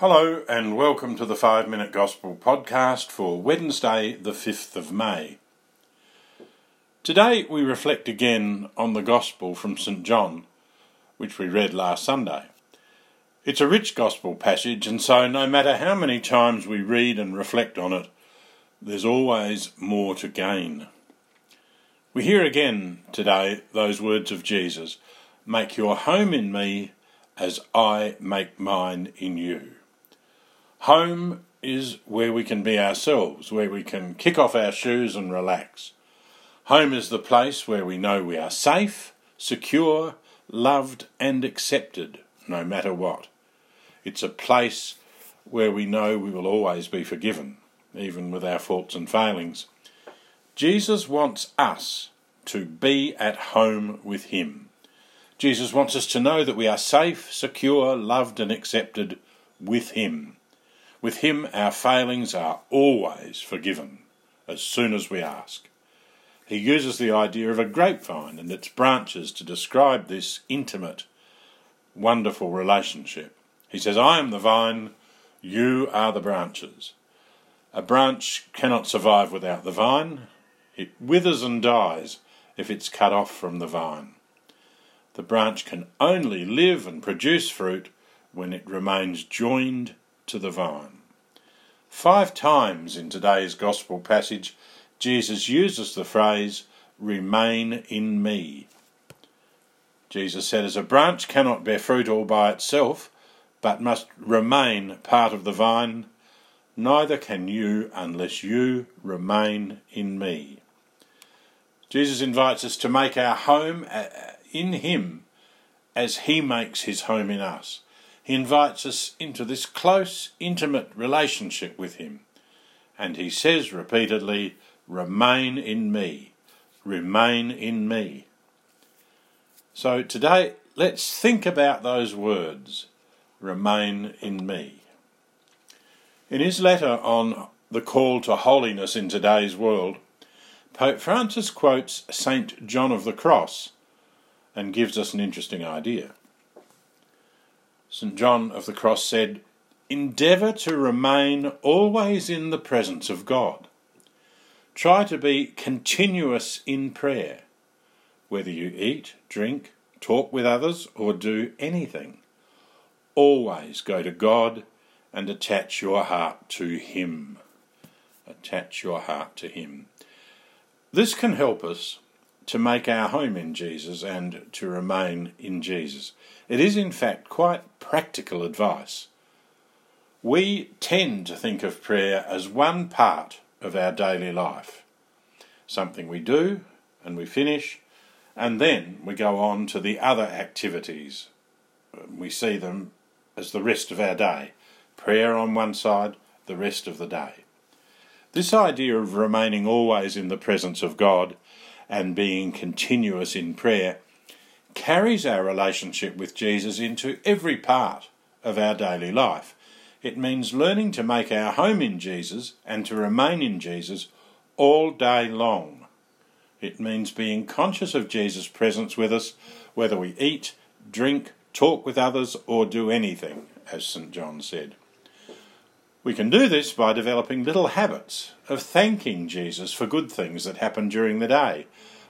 Hello, and welcome to the Five Minute Gospel podcast for Wednesday, the 5th of May. Today we reflect again on the Gospel from St. John, which we read last Sunday. It's a rich Gospel passage, and so no matter how many times we read and reflect on it, there's always more to gain. We hear again today those words of Jesus Make your home in me as I make mine in you. Home is where we can be ourselves, where we can kick off our shoes and relax. Home is the place where we know we are safe, secure, loved, and accepted, no matter what. It's a place where we know we will always be forgiven, even with our faults and failings. Jesus wants us to be at home with Him. Jesus wants us to know that we are safe, secure, loved, and accepted with Him. With him, our failings are always forgiven, as soon as we ask. He uses the idea of a grapevine and its branches to describe this intimate, wonderful relationship. He says, I am the vine, you are the branches. A branch cannot survive without the vine. It withers and dies if it's cut off from the vine. The branch can only live and produce fruit when it remains joined to the vine. Five times in today's Gospel passage, Jesus uses the phrase, remain in me. Jesus said, as a branch cannot bear fruit all by itself, but must remain part of the vine, neither can you unless you remain in me. Jesus invites us to make our home uh, in Him as He makes His home in us. He invites us into this close, intimate relationship with Him. And He says repeatedly, Remain in me. Remain in me. So today, let's think about those words Remain in me. In his letter on the call to holiness in today's world, Pope Francis quotes St. John of the Cross and gives us an interesting idea. St. John of the Cross said, Endeavour to remain always in the presence of God. Try to be continuous in prayer, whether you eat, drink, talk with others, or do anything. Always go to God and attach your heart to Him. Attach your heart to Him. This can help us to make our home in Jesus and to remain in Jesus. It is, in fact, quite practical advice. We tend to think of prayer as one part of our daily life something we do and we finish, and then we go on to the other activities. We see them as the rest of our day prayer on one side, the rest of the day. This idea of remaining always in the presence of God and being continuous in prayer carries our relationship with Jesus into every part of our daily life. It means learning to make our home in Jesus and to remain in Jesus all day long. It means being conscious of Jesus' presence with us, whether we eat, drink, talk with others, or do anything, as St. John said. We can do this by developing little habits of thanking Jesus for good things that happen during the day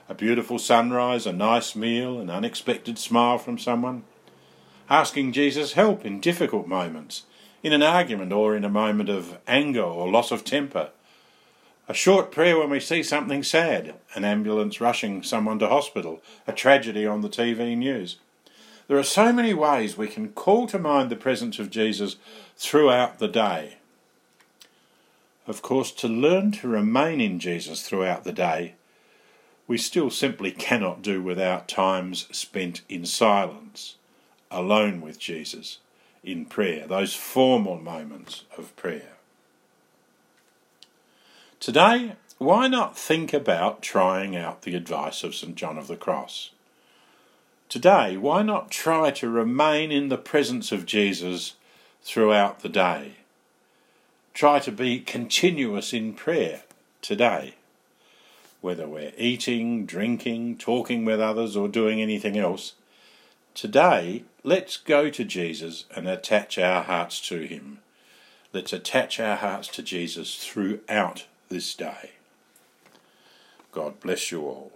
a beautiful sunrise, a nice meal, an unexpected smile from someone. Asking Jesus' help in difficult moments, in an argument or in a moment of anger or loss of temper. A short prayer when we see something sad, an ambulance rushing someone to hospital, a tragedy on the TV news. There are so many ways we can call to mind the presence of Jesus throughout the day. Of course, to learn to remain in Jesus throughout the day we still simply cannot do without times spent in silence, alone with Jesus, in prayer, those formal moments of prayer. Today, why not think about trying out the advice of St. John of the Cross? Today, why not try to remain in the presence of Jesus throughout the day? Try to be continuous in prayer today whether we're eating, drinking, talking with others, or doing anything else, Today, let's go to Jesus and attach our hearts to him. Let's attach our hearts to Jesus throughout this day. God bless you all.